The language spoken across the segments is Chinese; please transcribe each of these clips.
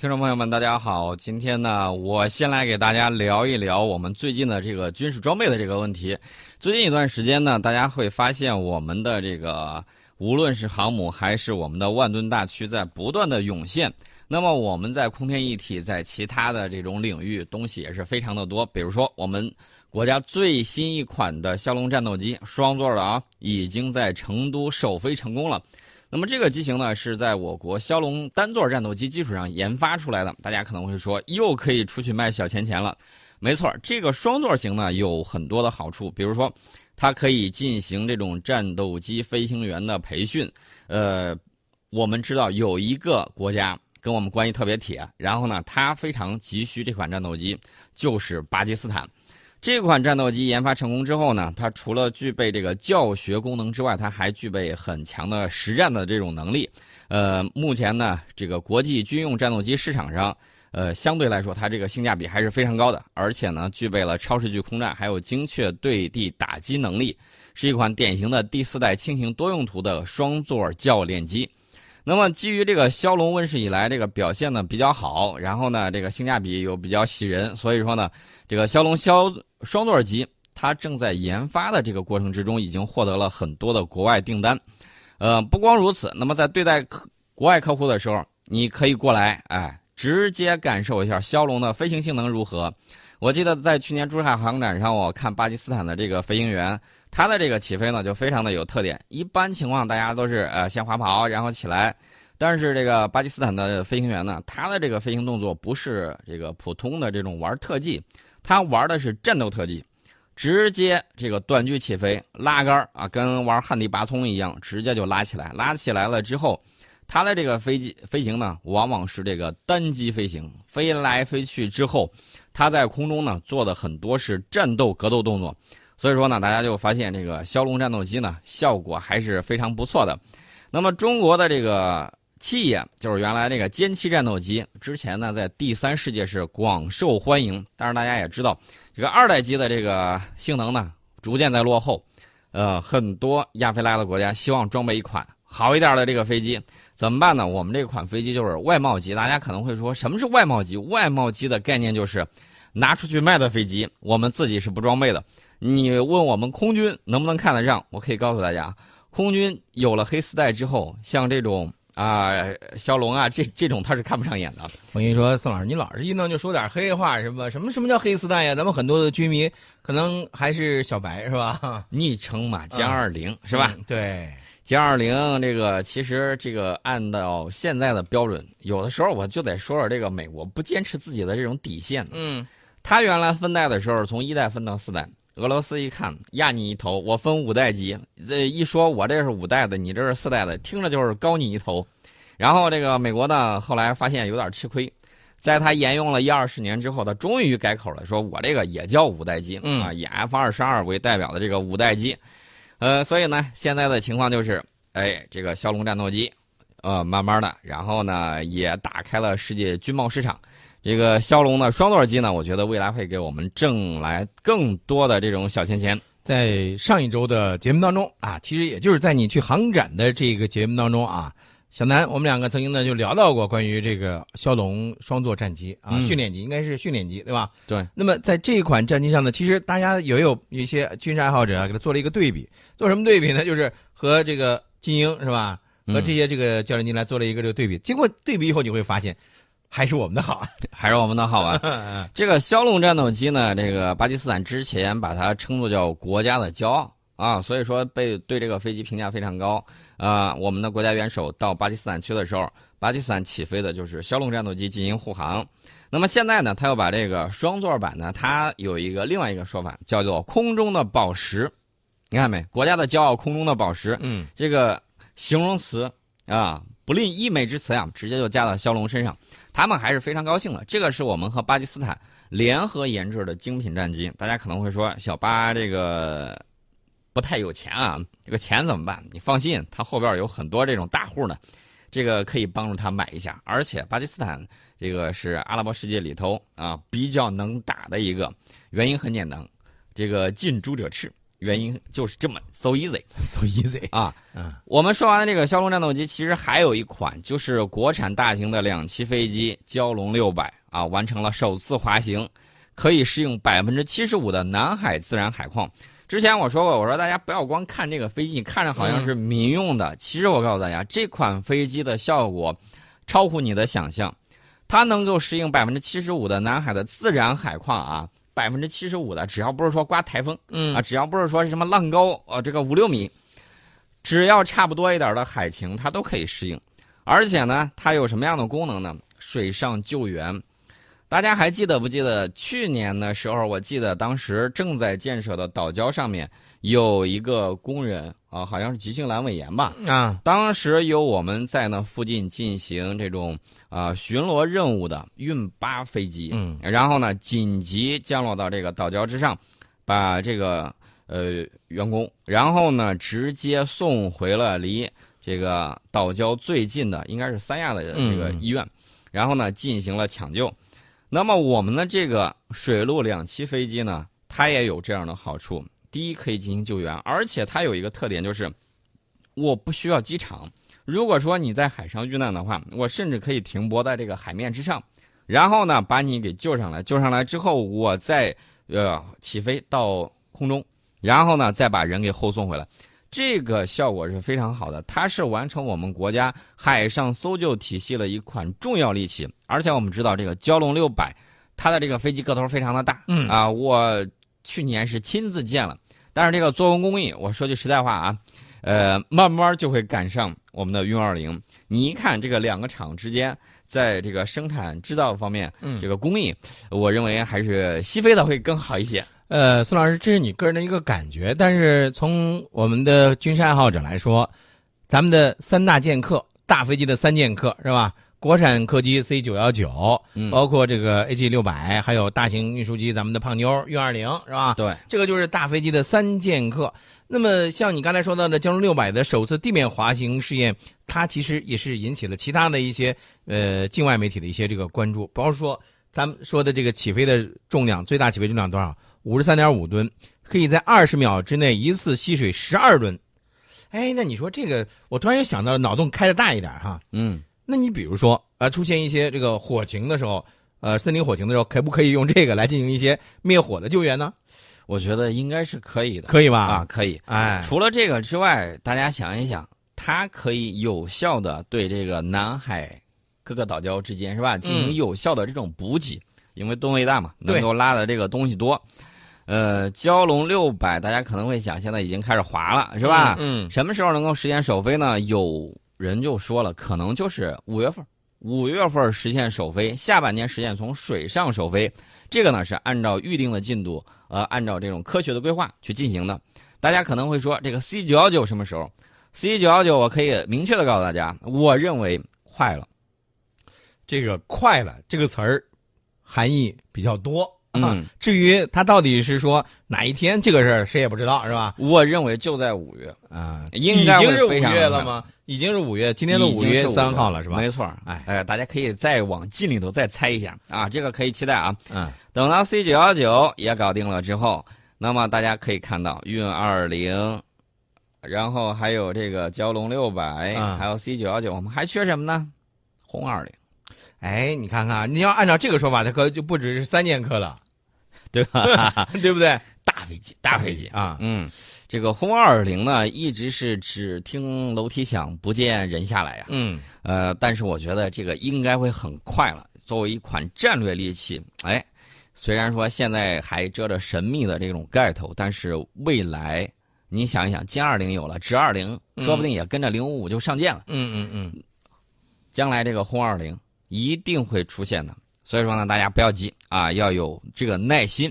听众朋友们，大家好！今天呢，我先来给大家聊一聊我们最近的这个军事装备的这个问题。最近一段时间呢，大家会发现我们的这个无论是航母还是我们的万吨大驱在不断的涌现。那么我们在空天一体，在其他的这种领域东西也是非常的多。比如说，我们国家最新一款的枭龙战斗机，双座的啊，已经在成都首飞成功了。那么这个机型呢，是在我国枭龙单座战斗机基础上研发出来的。大家可能会说，又可以出去卖小钱钱了。没错，这个双座型呢有很多的好处，比如说，它可以进行这种战斗机飞行员的培训。呃，我们知道有一个国家跟我们关系特别铁，然后呢，它非常急需这款战斗机，就是巴基斯坦。这款战斗机研发成功之后呢，它除了具备这个教学功能之外，它还具备很强的实战的这种能力。呃，目前呢，这个国际军用战斗机市场上，呃，相对来说它这个性价比还是非常高的，而且呢，具备了超视距空战，还有精确对地打击能力，是一款典型的第四代轻型多用途的双座教练机。那么，基于这个骁龙问世以来，这个表现呢比较好，然后呢，这个性价比又比较喜人，所以说呢，这个骁龙骁双座机它正在研发的这个过程之中，已经获得了很多的国外订单。呃，不光如此，那么在对待客国外客户的时候，你可以过来，哎，直接感受一下骁龙的飞行性能如何。我记得在去年珠海航展上，我看巴基斯坦的这个飞行员。它的这个起飞呢，就非常的有特点。一般情况，大家都是呃先滑跑，然后起来。但是这个巴基斯坦的飞行员呢，他的这个飞行动作不是这个普通的这种玩特技，他玩的是战斗特技，直接这个短距起飞，拉杆啊，跟玩旱地拔葱一样，直接就拉起来。拉起来了之后，他的这个飞机飞行呢，往往是这个单机飞行，飞来飞去之后，他在空中呢做的很多是战斗格斗动作。所以说呢，大家就发现这个枭龙战斗机呢，效果还是非常不错的。那么中国的这个企业，就是原来这个歼七战斗机，之前呢在第三世界是广受欢迎。但是大家也知道，这个二代机的这个性能呢，逐渐在落后。呃，很多亚非拉的国家希望装备一款好一点的这个飞机，怎么办呢？我们这款飞机就是外贸机。大家可能会说，什么是外贸机？外贸机的概念就是拿出去卖的飞机，我们自己是不装备的。你问我们空军能不能看得上？我可以告诉大家，空军有了黑丝带之后，像这种啊，骁龙啊，这这种他是看不上眼的。我跟你说，宋老师，你老是一弄就说点黑话，是吧？什么什么叫黑丝带呀？咱们很多的军迷可能还是小白，是吧？昵称嘛，歼二零是吧？对，歼二零这个其实这个按照现在的标准，有的时候我就得说说这个美国不坚持自己的这种底线。嗯，他原来分代的时候，从一代分到四代。俄罗斯一看压你一头，我分五代机，这一说我这是五代的，你这是四代的，听着就是高你一头。然后这个美国呢，后来发现有点吃亏，在他沿用了一二十年之后，他终于改口了，说我这个也叫五代机啊，以 F 二十二为代表的这个五代机。呃，所以呢，现在的情况就是，哎，这个骁龙战斗机，呃，慢慢的，然后呢，也打开了世界军贸市场。这个骁龙的双座机呢，我觉得未来会给我们挣来更多的这种小钱钱。在上一周的节目当中啊，其实也就是在你去航展的这个节目当中啊，小南我们两个曾经呢就聊到过关于这个骁龙双座战机啊，训练机应该是训练机对吧？对。那么在这一款战机上呢，其实大家也有一些军事爱好者啊，给他做了一个对比，做什么对比呢？就是和这个金鹰是吧？和这些这个教练机来做了一个这个对比。结果对比以后，你会发现。还是我们的好啊，还是我们的好啊！这个枭龙战斗机呢，这个巴基斯坦之前把它称作叫国家的骄傲啊，所以说被对这个飞机评价非常高啊。我们的国家元首到巴基斯坦去的时候，巴基斯坦起飞的就是枭龙战斗机进行护航。那么现在呢，他又把这个双座版呢，它有一个另外一个说法，叫做空中的宝石。你看没？国家的骄傲，空中的宝石。嗯，这个形容词啊。不吝溢美之词呀，直接就加到骁龙身上，他们还是非常高兴的。这个是我们和巴基斯坦联合研制的精品战机。大家可能会说，小巴这个不太有钱啊，这个钱怎么办？你放心，他后边有很多这种大户呢，这个可以帮助他买一下。而且巴基斯坦这个是阿拉伯世界里头啊比较能打的一个，原因很简单，这个近朱者赤。原因就是这么 so easy so easy 啊。嗯，我们说完了这个枭龙战斗机，其实还有一款就是国产大型的两栖飞机蛟龙六百啊，完成了首次滑行，可以适应百分之七十五的南海自然海况。之前我说过，我说大家不要光看这个飞机，你看着好像是民用的，其实我告诉大家，这款飞机的效果超乎你的想象，它能够适应百分之七十五的南海的自然海况啊，百分之七十五的，只要不是说刮台风，嗯啊，只要不是说是什么浪高呃这个五六米，只要差不多一点的海情，它都可以适应。而且呢，它有什么样的功能呢？水上救援。大家还记得不记得去年的时候？我记得当时正在建设的岛礁上面有一个工人啊，好像是急性阑尾炎吧。啊，当时有我们在那附近进行这种啊、巡逻任务的运八飞机，嗯，然后呢紧急降落到这个岛礁之上，把这个呃员工，然后呢直接送回了离这个岛礁最近的应该是三亚的这个嗯医院，然后呢进行了抢救。那么我们的这个水陆两栖飞机呢，它也有这样的好处：第一，可以进行救援，而且它有一个特点就是，我不需要机场。如果说你在海上遇难的话，我甚至可以停泊在这个海面之上，然后呢把你给救上来，救上来之后，我再呃起飞到空中，然后呢再把人给后送回来。这个效果是非常好的，它是完成我们国家海上搜救体系的一款重要利器。而且我们知道，这个蛟龙六百，它的这个飞机个头非常的大，嗯啊，我去年是亲自建了。但是这个做工工艺，我说句实在话啊，呃，慢慢就会赶上我们的运二零。你一看这个两个厂之间，在这个生产制造方面，嗯这个工艺，我认为还是西飞的会更好一些。呃，孙老师，这是你个人的一个感觉，但是从我们的军事爱好者来说，咱们的三大剑客，大飞机的三剑客是吧？国产客机 C 九幺九，嗯，包括这个 AG 六百，还有大型运输机，咱们的胖妞运二零是吧？对，这个就是大飞机的三剑客。那么像你刚才说到的江龙六百的首次地面滑行试验，它其实也是引起了其他的一些呃境外媒体的一些这个关注，比方说咱们说的这个起飞的重量，最大起飞重量多少？五十三点五吨，可以在二十秒之内一次吸水十二吨。哎，那你说这个，我突然又想到了，脑洞开的大一点哈。嗯，那你比如说，呃，出现一些这个火情的时候，呃，森林火情的时候，可不可以用这个来进行一些灭火的救援呢？我觉得应该是可以的。可以吧？啊，，可以。哎，除了这个之外，大家想一想，它可以有效的对这个南海各个岛礁之间是吧，进行嗯有效的这种补给，因为吨位大嘛，能够拉的这个东西多。呃，蛟龙六百，大家可能会想，现在已经开始滑了，是吧？嗯，什么时候能够实现首飞呢？有人就说了，可能就是五月份，五月份实现首飞，下半年实现从水上首飞。这个呢是按照预定的进度，呃，按照这种科学的规划去进行的。大家可能会说，这个 C 九幺九什么时候？C 九幺九，我可以明确的告诉大家，我认为快了。这个“快了”这个词儿含义比较多。啊嗯，至于他到底是说哪一天这个事儿，谁也不知道，是吧？我认为就在五月，啊，应该已经是五月了吗？已经是五月，今天都五月三号了，是吧？没错。哎哎，大家可以再往近里头再猜一下啊，这个可以期待啊。嗯，等到 C 九幺九也搞定了之后，那么大家可以看到运二零，然后还有这个蛟龙六百、啊还有 C 九幺九，我们还缺什么呢？红二零，哎，你看看，你要按照这个说法，它可就不只是三剑客了，对吧？对不对？大飞机，大飞机。啊，嗯，这个轰二零呢，一直是只听楼梯响，不见人下来呀、嗯，呃，但是我觉得这个应该会很快了。作为一款战略利器，哎，虽然说现在还遮着神秘的这种盖头，但是未来你想一想，歼二零有了，直二零嗯说不定也跟着零五五就上舰了。嗯嗯嗯，将来这个轰二零一定会出现的。所以说呢，大家不要急啊，要有这个耐心。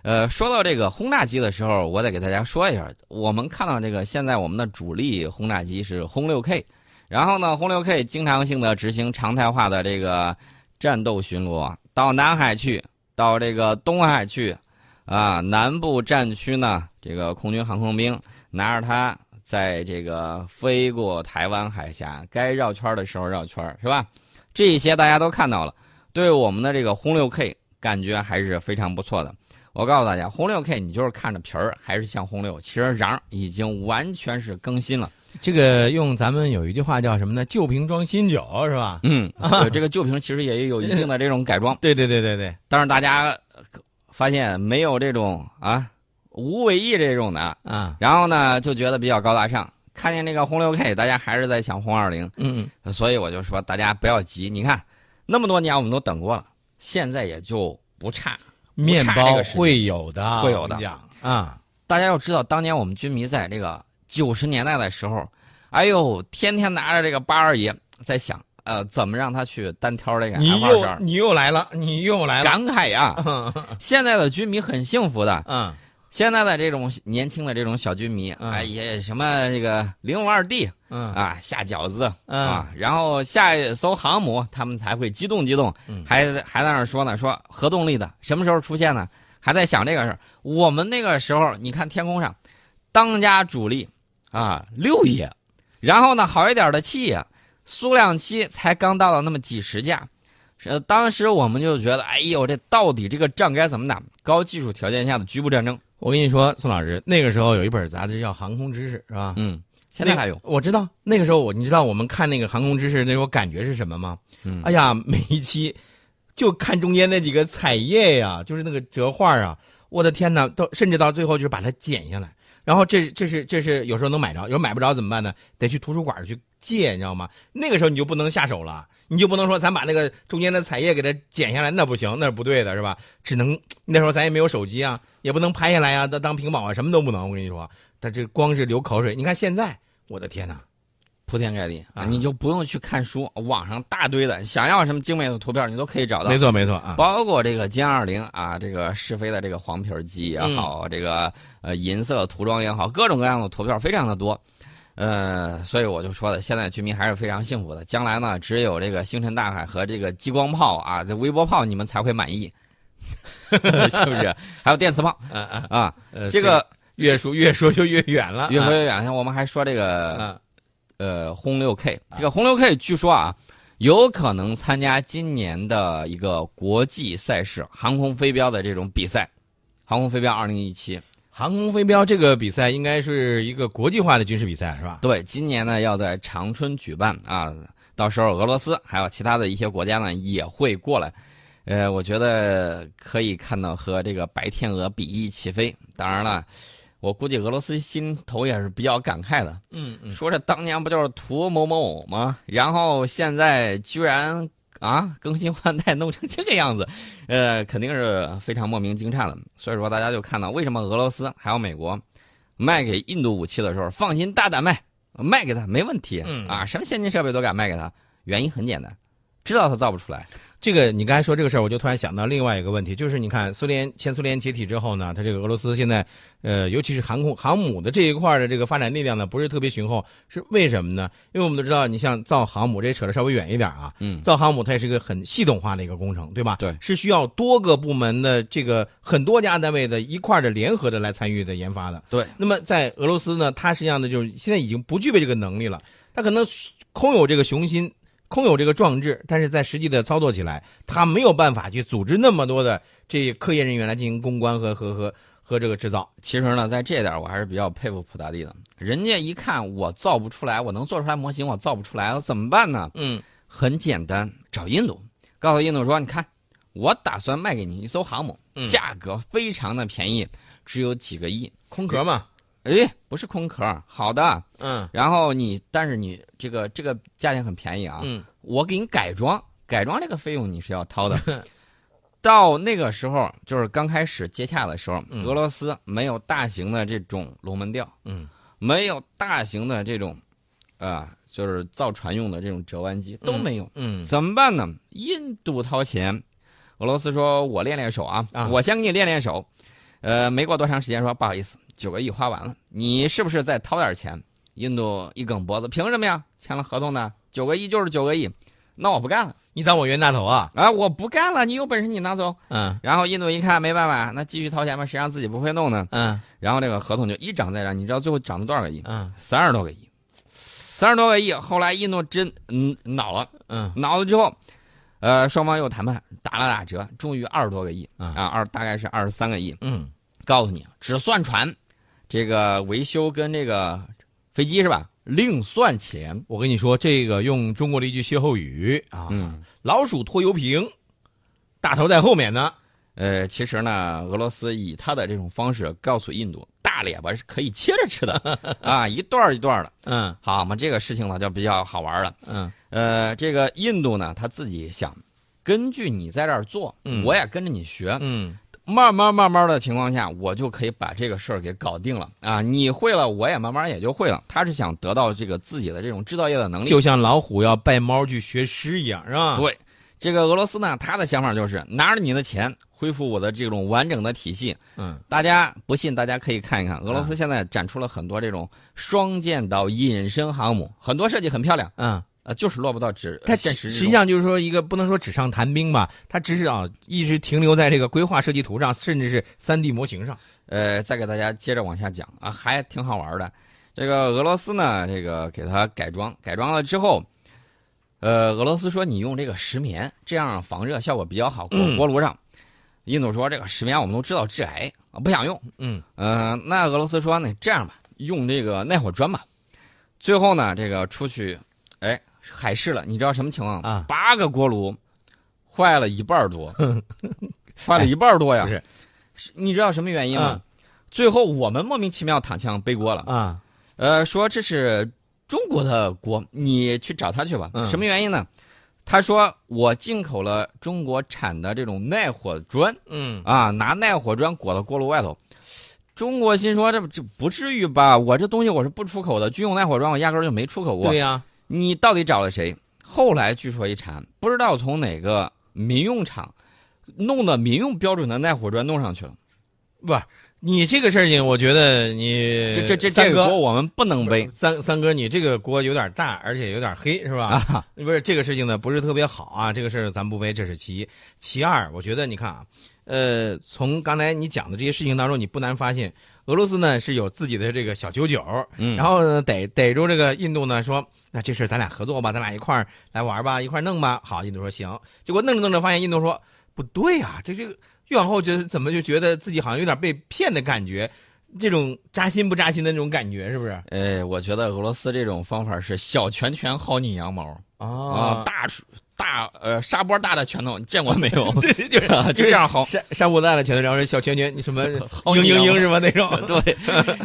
呃，说到这个轰炸机的时候，我得给大家说一下，我们看到这个现在我们的主力轰炸机是轰六 K，然后呢，轰六 K 经常性的执行常态化的这个战斗巡逻，到南海去，到这个东海去，啊，南部战区呢，这个空军航空兵拿着它在这个飞过台湾海峡，该绕圈的时候绕圈，是吧？这些大家都看到了，对我们的这个轰六 K 感觉还是非常不错的。我告诉大家，轰六 K 你就是看着皮儿还是像轰六，其实瓤已经完全是更新了。这个用咱们有一句话叫什么呢？旧瓶装新酒是吧？嗯，这个旧瓶其实也有一定的这种改装。对对对对对。但是大家发现没有这种啊无尾翼这种的啊，然后呢就觉得比较高大上。看见这个轰六 K，大家还是在想轰二零。嗯嗯。所以我就说大家不要急，你看那么多年我们都等过了，现在也就不差。面包会有的，会有的啊！大家要知道，当年我们军迷在这个九十年代的时候，哎呦，天天拿着这个八二爷在想，呃，怎么让他去单挑这个十二？你又来了，你又来了，感慨呀！现在的军迷很幸福的，嗯。现在的这种年轻的这种小军迷，哎也，什么这个零五二 D，嗯啊下饺子啊，然后下一艘航母，他们才会激动激动，还还在那说呢，说核动力的什么时候出现呢？还在想这个事儿。我们那个时候，你看天空上，当家主力啊六爷，然后呢好一点的七爷，苏两七才刚到了那么几十架。呃，当时我们就觉得，哎呦，这到底这个仗该怎么打？高技术条件下的局部战争。我跟你说，宋老师，那个时候有一本杂志叫《航空知识》，是吧？嗯，现在还有。我知道那个时候，我你知道我们看那个《航空知识》那种感觉是什么吗？嗯，哎呀，每一期就看中间那几个彩页呀，就是那个折画啊，我的天哪，到甚至到最后就是把它剪下来。然后这这是这是有时候能买着，有时候买不着怎么办呢？得去图书馆去借，你知道吗？那个时候你就不能下手了，你就不能说咱把那个中间的彩页给它剪下来，那不行，那是不对的，是吧？只能那时候咱也没有手机啊，也不能拍下来啊，当当屏保啊，什么都不能。我跟你说，他这光是流口水。你看现在，我的天哪！铺天盖地啊！你就不用去看书，网上大堆的，想要什么精美的图片，你都可以找到。没错，没错啊！包括这个歼二零啊，这个试飞的这个黄皮机也好，这个呃银色涂装也好，各种各样的图片非常的多。呃，所以我就说了，现在居民还是非常幸福的。将来呢，只有这个星辰大海和这个激光炮啊，这微波炮你们才会满意，是不是？还有电磁炮啊，这个越说越说就越远了，越说越远。像我们还说这个。呃，轰六 K 这个轰六 K 据说啊，有可能参加今年的一个国际赛事——航空飞镖的这种比赛。航空飞镖二零一七，航空飞镖这个比赛应该是一个国际化的军事比赛，是吧？对，今年呢要在长春举办啊，到时候俄罗斯还有其他的一些国家呢也会过来。呃，我觉得可以看到和这个白天鹅比翼齐飞。当然了。我估计俄罗斯心头也是比较感慨的，嗯嗯，说这当年不就是图某某吗？然后现在居然啊更新换代弄成这个样子，呃，肯定是非常莫名惊诧的。所以说大家就看到为什么俄罗斯还有美国卖给印度武器的时候放心大胆卖，卖给他没问题，啊，什么先进设备都敢卖给他，原因很简单，知道他造不出来。这个你刚才说这个事儿，我就突然想到另外一个问题，就是你看苏联前苏联解体之后呢，它这个俄罗斯现在，呃，尤其是航空航母的这一块的这个发展力量呢，不是特别雄厚，是为什么呢？因为我们都知道，你像造航母，这扯得稍微远一点啊，嗯，造航母它也是一个很系统化的一个工程，对吧？对，是需要多个部门的这个很多家单位的一块的联合的来参与的研发的。对，那么在俄罗斯呢，它实际上呢，就是现在已经不具备这个能力了，它可能空有这个雄心。空有这个壮志，但是在实际的操作起来，他没有办法去组织那么多的这科研人员来进行攻关和和和和这个制造。其实呢，在这点我还是比较佩服普大帝的。人家一看我造不出来，我能做出来模型，我造不出来，我怎么办呢？嗯，很简单，找印度，告诉印度说，你看，我打算卖给你一艘航母，价格非常的便宜，只有几个亿，空壳嘛。哎，不是空壳，好的，嗯，然后你，但是你这个这个价钱很便宜啊，嗯，我给你改装，改装这个费用你是要掏的。到那个时候，就是刚开始接洽的时候，俄罗斯没有大型的这种龙门吊，嗯，没有大型的这种，啊，就是造船用的这种折弯机都没有，嗯，怎么办呢？印度掏钱，俄罗斯说我练练手啊，啊，我先给你练练手，呃，没过多长时间说不好意思。九个亿花完了，你是不是再掏点钱？印度一梗脖子，凭什么呀？签了合同的，九个亿就是九个亿，那我不干了。你当我冤大头啊？啊，我不干了，你有本事你拿走。嗯。然后印度一看没办法，那继续掏钱吧，谁让自己不会弄呢？嗯。然后这个合同就一涨再涨，你知道最后涨了多少个亿？嗯，三十多个亿，三十多个亿。后来印度真嗯恼了，嗯，恼了之后，呃，双方又谈判，打了打折，终于二十多个亿啊啊，二大概是二十三个亿。嗯告诉你，只算船，这个维修跟这个飞机是吧？另算钱。我跟你说，这个用中国的一句歇后语啊，嗯，老鼠拖油瓶，大头在后面呢。呃，其实呢，俄罗斯以他的这种方式告诉印度，大列巴是可以切着吃的 啊，一段一段的。嗯好嘛，这个事情呢就比较好玩了。嗯呃，这个印度呢，他自己想，根据你在这儿做，嗯我也跟着你学，嗯慢慢慢慢的情况下，我就可以把这个事儿给搞定了啊！你会了，我也慢慢也就会了。他是想得到这个自己的这种制造业的能力，就像老虎要拜猫去学诗一样，是吧？对。这个俄罗斯呢，他的想法就是拿着你的钱，恢复我的这种完整的体系。嗯大家不信，大家可以看一看，俄罗斯现在展出了很多这种双舰岛隐身航母，很多设计很漂亮，嗯，呃，就是落不到纸它现实。实际上就是说一个不能说纸上谈兵吧，它只是啊一直停留在这个规划设计图上，甚至是三 D 模型上。呃，再给大家接着往下讲啊，还挺好玩的。这个俄罗斯呢，这个给它改装，改装了之后，呃，俄罗斯说你用这个石棉，这样防热效果比较好，锅炉上。印度说这个石棉我们都知道致癌啊，不想用。嗯呃，那俄罗斯说那这样吧，用这个耐火砖吧。最后呢，这个出去，哎，海试了，你知道什么情况啊八个锅炉坏了一半多，坏了一半 多呀。不是是你知道什么原因吗？啊最后我们莫名其妙躺枪背锅了，啊呃，说这是中国的锅，你去找他去吧。嗯什么原因呢？他说我进口了中国产的这种耐火砖嗯啊，拿耐火砖裹到锅炉外头。中国心说这这不至于吧？我这东西我是不出口的，军用耐火砖我压根儿就没出口过。对呀、你到底找了谁？后来据说一查，不知道从哪个民用厂弄的民用标准的耐火砖弄上去了。不是你这个事情，我觉得你这这这这个锅我们不能背三三哥，你这个锅有点大，而且有点黑，是吧？啊！不是这个事情呢，不是特别好啊。这个事儿咱不背，这是其一。其二，我觉得你看啊，呃，从刚才你讲的这些事情当中，你不难发现，俄罗斯呢是有自己的这个小九九，嗯，然后呢逮逮住这个印度呢说，那这事儿咱俩合作吧，咱俩一块儿来玩吧，一块儿弄吧。好，印度说行。结果弄着弄着发现印度说不对呀、这这个越往后觉得怎么就觉得自己好像有点被骗的感觉，这种扎心不扎心的那种感觉，是不是？哎，我觉得俄罗斯这种方法是小拳拳薅你羊毛啊，大大呃沙波大的拳头，你见过没有？对，就是啊就这样薅。沙沙波大的拳头，然后是小拳拳，你什么嘤嘤嘤是吧？那种 对，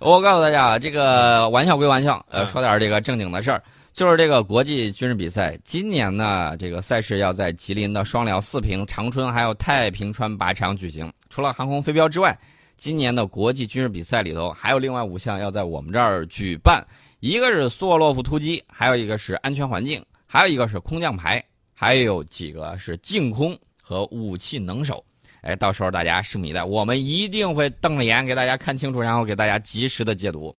我告诉大家啊，这个玩笑归玩笑，呃，嗯说点这个正经的事儿，就是这个国际军事比赛，今年呢，这个赛事要在吉林的双辽、四平、长春还有太平川靶场举行。除了航空飞镖之外，今年的国际军事比赛里头还有另外五项要在我们这儿举办，一个是苏沃洛夫突击，还有一个是安全环境，还有一个是空降排，还有几个是净空和武器能手。哎，到时候大家拭目以待，我们一定会瞪着眼给大家看清楚，然后给大家及时的解读。